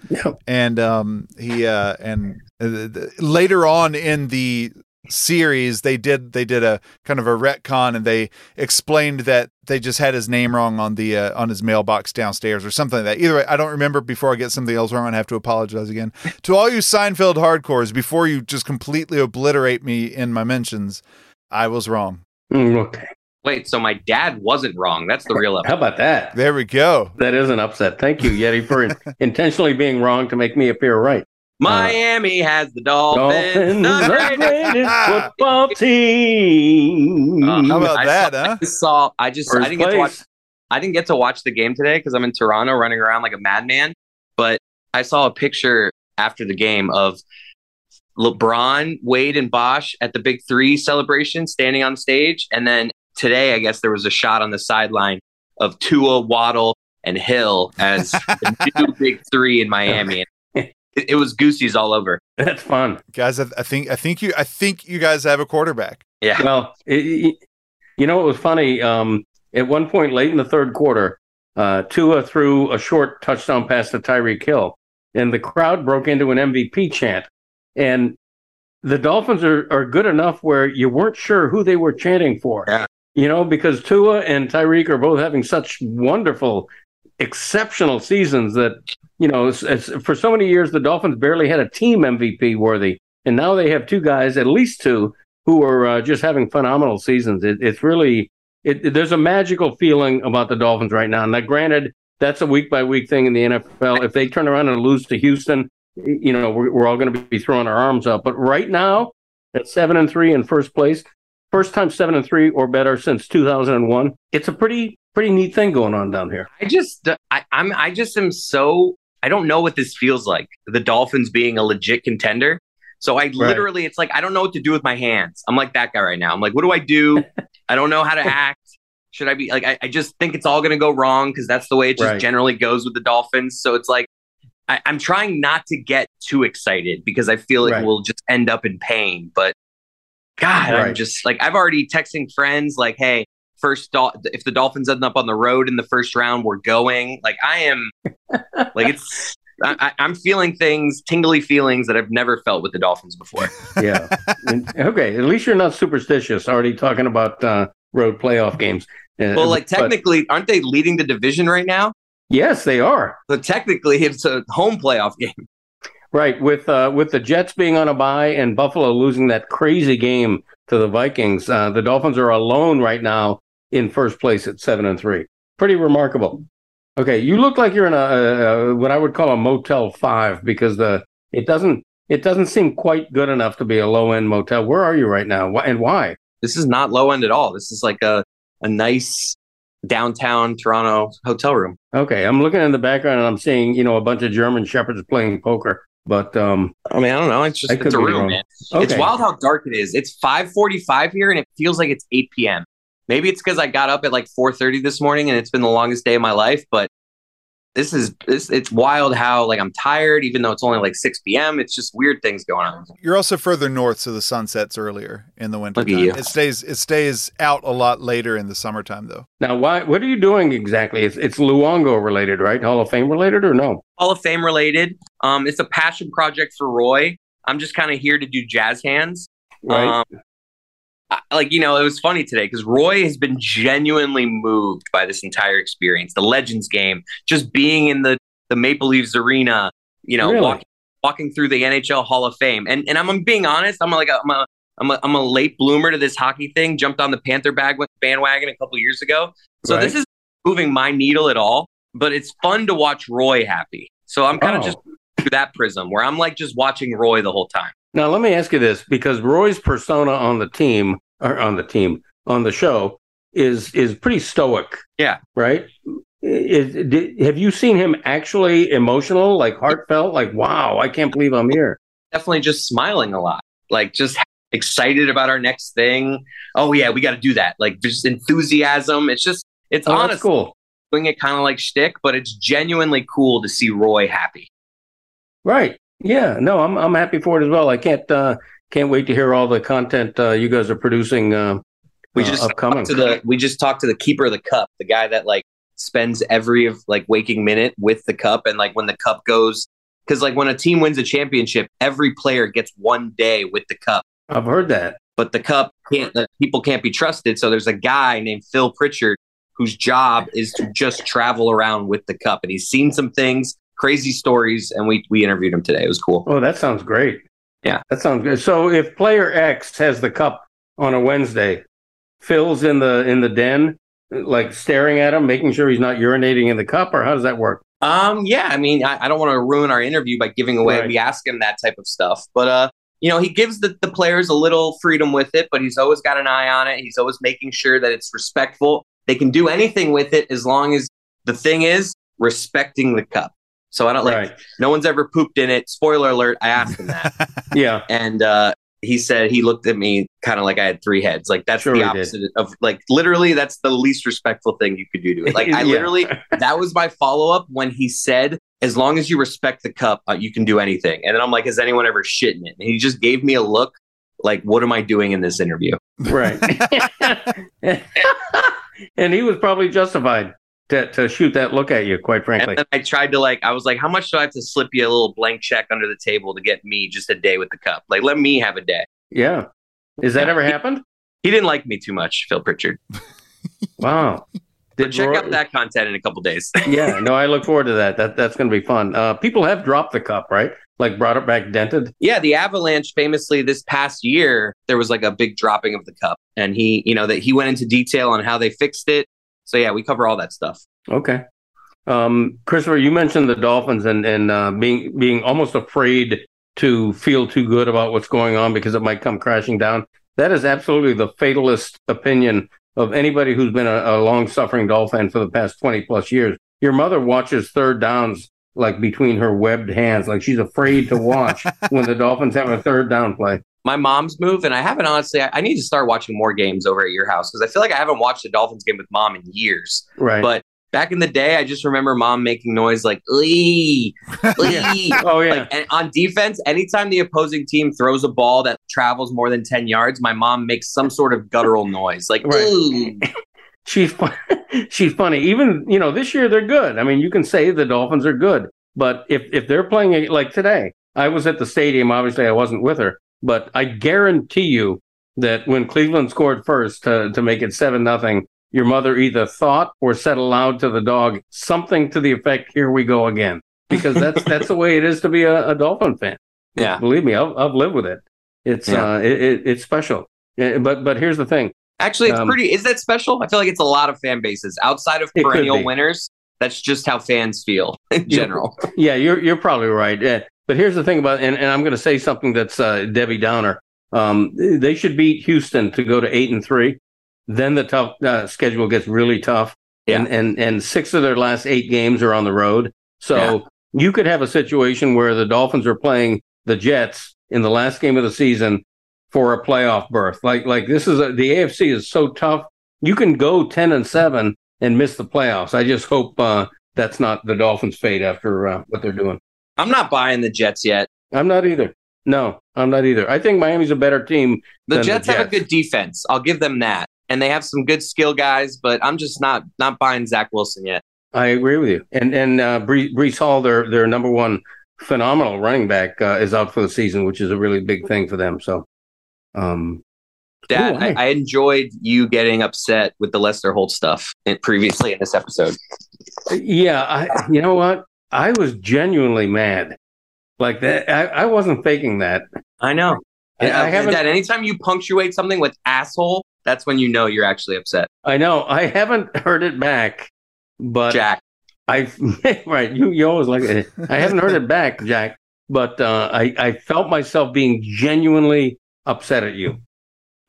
And um he uh and uh, th- later on in the series they did they did a kind of a retcon and they explained that they just had his name wrong on the uh, on his mailbox downstairs or something like that either way i don't remember before i get something else wrong i have to apologize again to all you seinfeld hardcores before you just completely obliterate me in my mentions i was wrong Mm, okay. Wait, so my dad wasn't wrong. That's the real How about that? there we go That is an upset. Thank you, Yeti, for *laughs* intentionally being wrong to make me appear right. Miami has the Dolphins. Dolphins, The the greatest- greatest football team. Uh, how about I that saw- huh I saw. I just. I didn't get to watch. I didn't get to watch the game today because I'm in Toronto running around like a madman. But I saw a picture after the game of LeBron, Wade, and Bosh at the Big Three celebration, standing on stage. And then today, I guess there was a shot on the sideline of Tua, Waddle, and Hill as the *laughs* new Big Three in Miami. It, it was Goosey's all over. *laughs* That's fun. guys I, I think i think you i think you guys have a quarterback Yeah. Well, it, it- you know, it was funny. Um, at one point late in the third quarter, uh, Tua threw a short touchdown pass to Tyreek Hill, and the crowd broke into an MVP chant. And the Dolphins are, are good enough where you weren't sure who they were chanting for. Yeah. You know, because Tua and Tyreek are both having such wonderful, exceptional seasons that, you know, for so many years, the Dolphins barely had a team MVP worthy. And now they have two guys, at least two, who are uh, just having phenomenal seasons. It, it's really, it, it- there's a magical feeling about the Dolphins right now. Now, granted, that's a week by week thing in the NFL. If they turn around and lose to Houston, you know, we're, we're all going to be throwing our arms up. But right now, at seven and three in first place, first time seven and three or better since 2001. It's a pretty, pretty neat thing going on down here. I just, I, I'm, I just am so. I don't know what this feels like. The Dolphins being a legit contender. So I literally, it's like I don't know what to do with my hands. I'm like that guy right now. I'm like, what do I do? *laughs* I don't know how to act. Should I be like? I, I just think it's all going to go wrong because that's the way it just Right. generally goes with the Dolphins. So it's like I, I'm trying not to get too excited because I feel it Right. will just end up in pain. But God, I'm just like I've already texting friends like, hey, first Dol- if the Dolphins end up on the road in the first round, we're going. Like I am, like it's. I, I'm feeling things, tingly feelings that I've never felt with the Dolphins before. *laughs* Yeah. Okay. At least you're not superstitious. Already talking about uh, road playoff games. Uh, Well, like but- technically, aren't they leading the division right now? yes, they are. So technically, it's a home playoff game. Right, with uh, with the Jets being on a bye and Buffalo losing that crazy game to the Vikings, uh, the Dolphins are alone right now in first place at seven and three. Pretty remarkable. Okay, you look like you're in a, a, a what I would call a Motel Five because the it doesn't it doesn't seem quite good enough to be a low end motel. Where are you right now, and why? This is not low end at all. This is like a a nice downtown Toronto hotel room. Okay, I'm looking in the background and I'm seeing you know a bunch of German shepherds playing poker, but um, I mean, I don't know. It's just it's a room, man. It's wild how dark it is. It's 5:45 here, and it feels like it's 8 p.m. Maybe it's because I got up at like 4:30 this morning, and it's been the longest day of my life. But this is this. It's wild how like I'm tired, even though it's only like 6 p.m. It's just weird things going on. You're also further north, so the sun sets earlier in the winter. Look at you. It stays it stays out a lot later in the summertime, though. now why? What are you doing exactly? It's it's Luongo related, right? Hall of Fame related or no? Hall of Fame related. Um, it's a passion project for Roy. I'm just kind of here to do jazz hands. Right. Um, I- like you know, it was funny today because Roy has been genuinely moved by this entire experience, the Legends game, just being in the the Maple Leafs arena, you know, Really? walking walking through the NHL Hall of Fame. And and I'm, I'm being honest, I'm like a, I'm a I'm a, I'm a late bloomer to this hockey thing. Jumped on the Panther bag bandwagon a couple years ago. So Right. this is moving my needle at all, but it's fun to watch Roy happy. So I'm kind of Oh. just through that prism where I'm like just watching Roy the whole time. Now let me ask you this, because Roy's persona on the team or on the team on the show is is pretty stoic. Yeah. Right. Is, did, have you seen him actually emotional, like heartfelt, like "Wow, I can't believe I'm here"? Definitely just smiling a lot, like just excited about our next thing. Oh yeah, we got to do that. Like just enthusiasm. It's just it's Oh, honest cool. doing it kind of like shtick, but it's genuinely cool to see Roy happy. Right. Yeah. No, I'm I'm happy for it as well. I can't uh, can't wait to hear all the content uh, you guys are producing. Uh, We uh, just upcoming. to the we just talked to the keeper of the cup, the guy that like spends every of like waking minute with the cup, and like when the cup goes, because like when a team wins a championship, every player gets one day with the cup. I've heard that. but the cup can't the people can't be trusted so there's a guy named phil pritchard whose job is to just travel around with the cup and he's seen some things crazy stories and we we interviewed him today it was cool Oh, that sounds great. Yeah. That sounds good. So if player X has the cup on a Wednesday, Phil's in the in the den, like staring at him, making sure he's not urinating in the cup, or how does that work? um yeah i mean i, I don't want to ruin our interview by giving away Right. we ask him that type of stuff but uh you know he gives the, the players a little freedom with it but he's always got an eye on it he's always making sure that it's respectful they can do anything with it as long as the thing is respecting the cup so i don't like right. no one's ever pooped in it spoiler alert i asked him that *laughs* Yeah. and uh, he said he looked at me kind of like I had three heads. Like that's Sure the he did. opposite of like literally that's the least respectful thing you could do to it. Like *laughs* I Yeah. literally that was my follow up when he said, "As long as you respect the cup, uh, you can do anything." And then I'm like, "Has anyone ever shit in it?" And he just gave me a look like, "What am I doing in this interview?" Right. *laughs* and he was probably justified to, to shoot that look at you, quite frankly. And then I tried to like, I was like, "How much do I have to slip you a little blank check under the table to get me just a day with the cup? Like, let me have a day." Yeah. Has that Yeah. ever happened? He didn't like me too much, Phil Pritchard. *laughs* Wow. But check Roy- out that content in a couple days. *laughs* yeah, no, I look forward to that. That that's going to be fun. Uh, people have dropped the cup, right? Like brought it back dented. Yeah, the Avalanche famously this past year there was like a big dropping of the cup, and he, you know, that he went into detail on how they fixed it. So yeah, we cover all that stuff. Okay. Um, Christopher, you mentioned the Dolphins and and uh, being being almost afraid to feel too good about what's going on because it might come crashing down. That is absolutely the fatalist opinion of anybody who's been a, a long suffering Dolphin for the past twenty plus years. Your mother watches third downs like between her webbed hands, like she's afraid to watch *laughs* when the Dolphins have a third down play. My mom's move, and I haven't honestly. I, I need to start watching more games over at your house because I feel like I haven't watched a Dolphins game with mom in years. Right. But back in the day, I just remember mom making noise like "lee, *laughs* lee." oh yeah. Like, and on defense, anytime the opposing team throws a ball that travels more than 10 yards, my mom makes some sort of guttural noise. Like, Right. "Ooh." *laughs* she's fun- *laughs* she's funny. Even you know this year they're good. I mean, you can say the Dolphins are good, but if if they're playing like today, I was at the stadium. Obviously, I wasn't with her, but I guarantee you that when Cleveland scored first to to make it seven nothing, your mother either thought or said aloud to the dog something to the effect, "Here we go again," because that's *laughs* that's the way it is to be a, a Dolphin fan. Yeah. Believe me, I've, I've lived with it. It's Yeah. uh, it, it, it's special. Uh, But but here's the thing. Actually, it's Um, pretty. Is that special? I feel like it's a lot of fan bases outside of perennial winners. That's just how fans feel in general. *laughs* Yeah, you're you're probably right. But here's the thing about, and, and I'm going to say something that's uh, Debbie Downer. Um, they should beat Houston to go to eight and three. Then the tough uh, schedule gets really tough. Yeah. And, and and six of their last eight games are on the road. So Yeah. you could have a situation where the Dolphins are playing the Jets in the last game of the season for a playoff berth. Like like this is a, the AFC is so tough. You can go ten and seven and miss the playoffs. I just hope uh, that's not the Dolphins' fate after uh, what they're doing. I'm not buying the Jets yet. I'm not either. No, I'm not either. I think Miami's a better team. The Jets, the have a good defense. I'll give them that, and they have some good skill guys. But I'm just not not buying Zach Wilson yet. I agree with you. And and uh, Bree, Breece Hall, their their number one phenomenal running back, uh, is out for the season, which is a really big thing for them. So, um, Dad, Ooh, I. I enjoyed you getting upset with the Lester Holt stuff previously in this episode. yeah, I, you know what? I was genuinely mad. Like that, I, I wasn't faking that. I know. I, I haven't. Dad, anytime you punctuate something with asshole, that's when you know you're actually upset. I know. I haven't heard it back, but Jack. I *laughs* right. You you always like it. I haven't heard it back, Jack. But uh, I I felt myself being genuinely upset at you.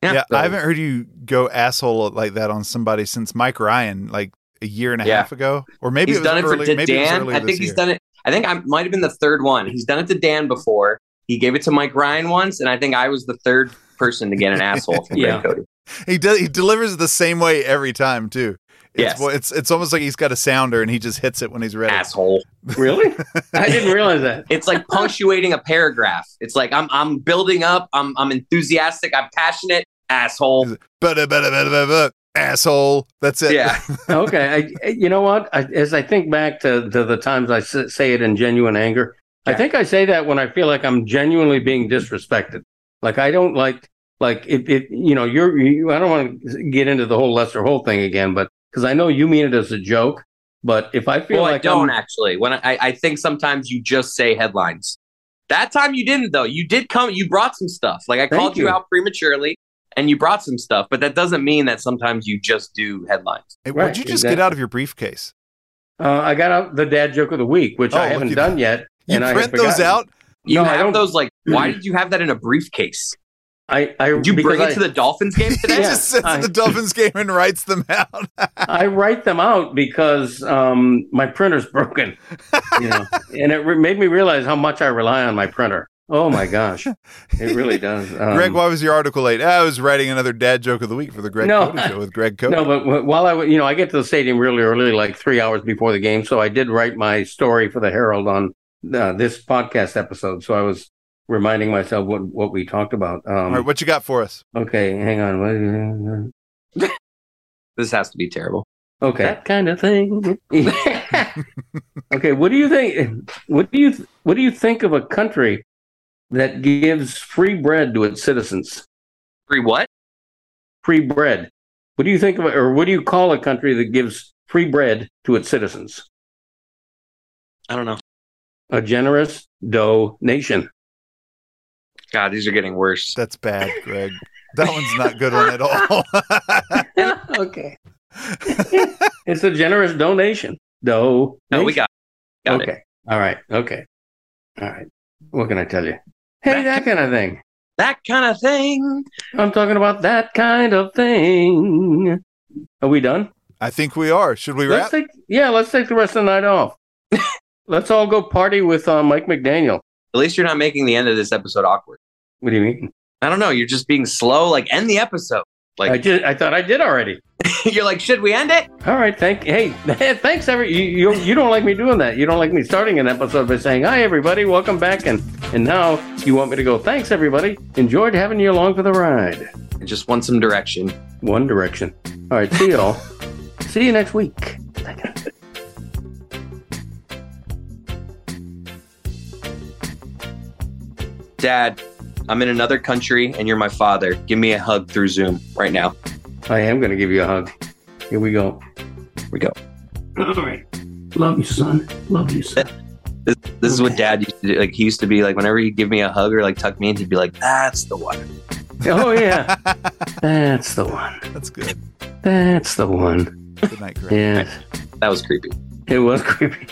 Yeah, So- I haven't heard you go asshole like that on somebody since Mike Ryan, like a year and a Yeah. half ago, or maybe he's it was done it early, for to maybe it Dan. earlier I think he's year. done it. I think I might have been the third one. He's done it to Dan before. He gave it to Mike Ryan once, and I think I was the third person to get an asshole from *laughs* Yeah. Greg Cote. He does. He delivers it the same way every time too. It's, Yes. it's it's almost like he's got a sounder and he just hits it when he's ready. Asshole. *laughs* Really? I didn't *laughs* realize that. It's like punctuating a paragraph. It's like I'm I'm building up. I'm I'm enthusiastic. I'm passionate. Asshole. Bada, asshole. That's it. Yeah. *laughs* okay. I, you know what? I, as I think back to, to the times I s- say it in genuine anger, I think I say that when I feel like I'm genuinely being disrespected. Like I don't like like it. it you know, you're. You, I don't want to get into the whole Lester whole thing again, but because I know you mean it as a joke. But if I feel well, like I don't I'm, actually. When I I think sometimes you just say headlines. That time you didn't though. You did come. You brought some stuff. Like I called you. you. out prematurely, and you brought some stuff. But that doesn't mean that sometimes you just do headlines. Hey, Right, What'd you just exactly. get out of your briefcase? uh, I got out the dad joke of the week, which Oh, I haven't you- done yet. You and I print those out? You No, I don't- those like. Why *clears throat* did you have that in a briefcase? I, I Did you bring because it to the Dolphins game *laughs* He today? Yeah. just sits I- at the Dolphins game and writes them out. *laughs* I write them out because um, my printer's broken, you know, *laughs* and it re- made me realize how much I rely on my printer. Oh my gosh, *laughs* it really does. *laughs* Um, Greg, why was your article late? I was writing another dad joke of the week for the Greg No, Cote show with Greg *laughs* Cote. no, but while I, you know, I get to the stadium really early, like three hours before the game, so I did write my story for the Herald on uh, this podcast episode. So I was reminding myself what what we talked about. Um, All right, what you got for us? Okay, hang on. This has to be terrible. Okay, that kind of thing. okay, what do you think? What do you what do you think of a country that gives free bread to its citizens? Free what? Free bread. What do you think of, it? or what do you call a country that gives free bread to its citizens? I don't know. A generous dough nation. God, these are getting worse. That's bad, Greg. That one's not good one at all. *laughs* okay, *laughs* it's a generous donation. Dough. No, we got, got okay. it. All right. Okay. All right. What can I tell you? Hey, that kind of thing. That kind of thing. I'm talking about that kind of thing. Are we done? I think we are. Should we Let's wrap? take yeah, let's take the rest of the night off. *laughs* let's all go party with uh, Mike McDaniel. At least you're not making the end of this episode awkward. What do you mean? I don't know. You're just being slow. Like end the episode. I did. I thought I did already. *laughs* you're like, should we end it? All right. Thank. Hey, *laughs* thanks. Every you, you you don't like me doing that. You don't like me starting an episode by saying, "Hi, everybody, welcome back," and and now you want me to go. Thanks, everybody. Enjoyed having you along for the ride. I just want some direction. One Direction. All right. See y'all. *laughs* see you next week. Dad, I'm in another country and you're my father. Give me a hug through Zoom right now. I am going to give you a hug. Here we go. Here we go. All right. Love you, son. Love you, son. This, this is what Dad used to do. Like he used to be like, whenever he'd give me a hug or like tuck me in, he'd be like, "That's the one." Oh yeah, *laughs* that's the one. That's good. That's the one. Good night, Greg. Yes, That was creepy. it was *laughs* creepy,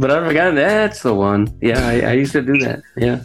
but I forgot that's the one. Yeah, I, I used to do that. Yeah.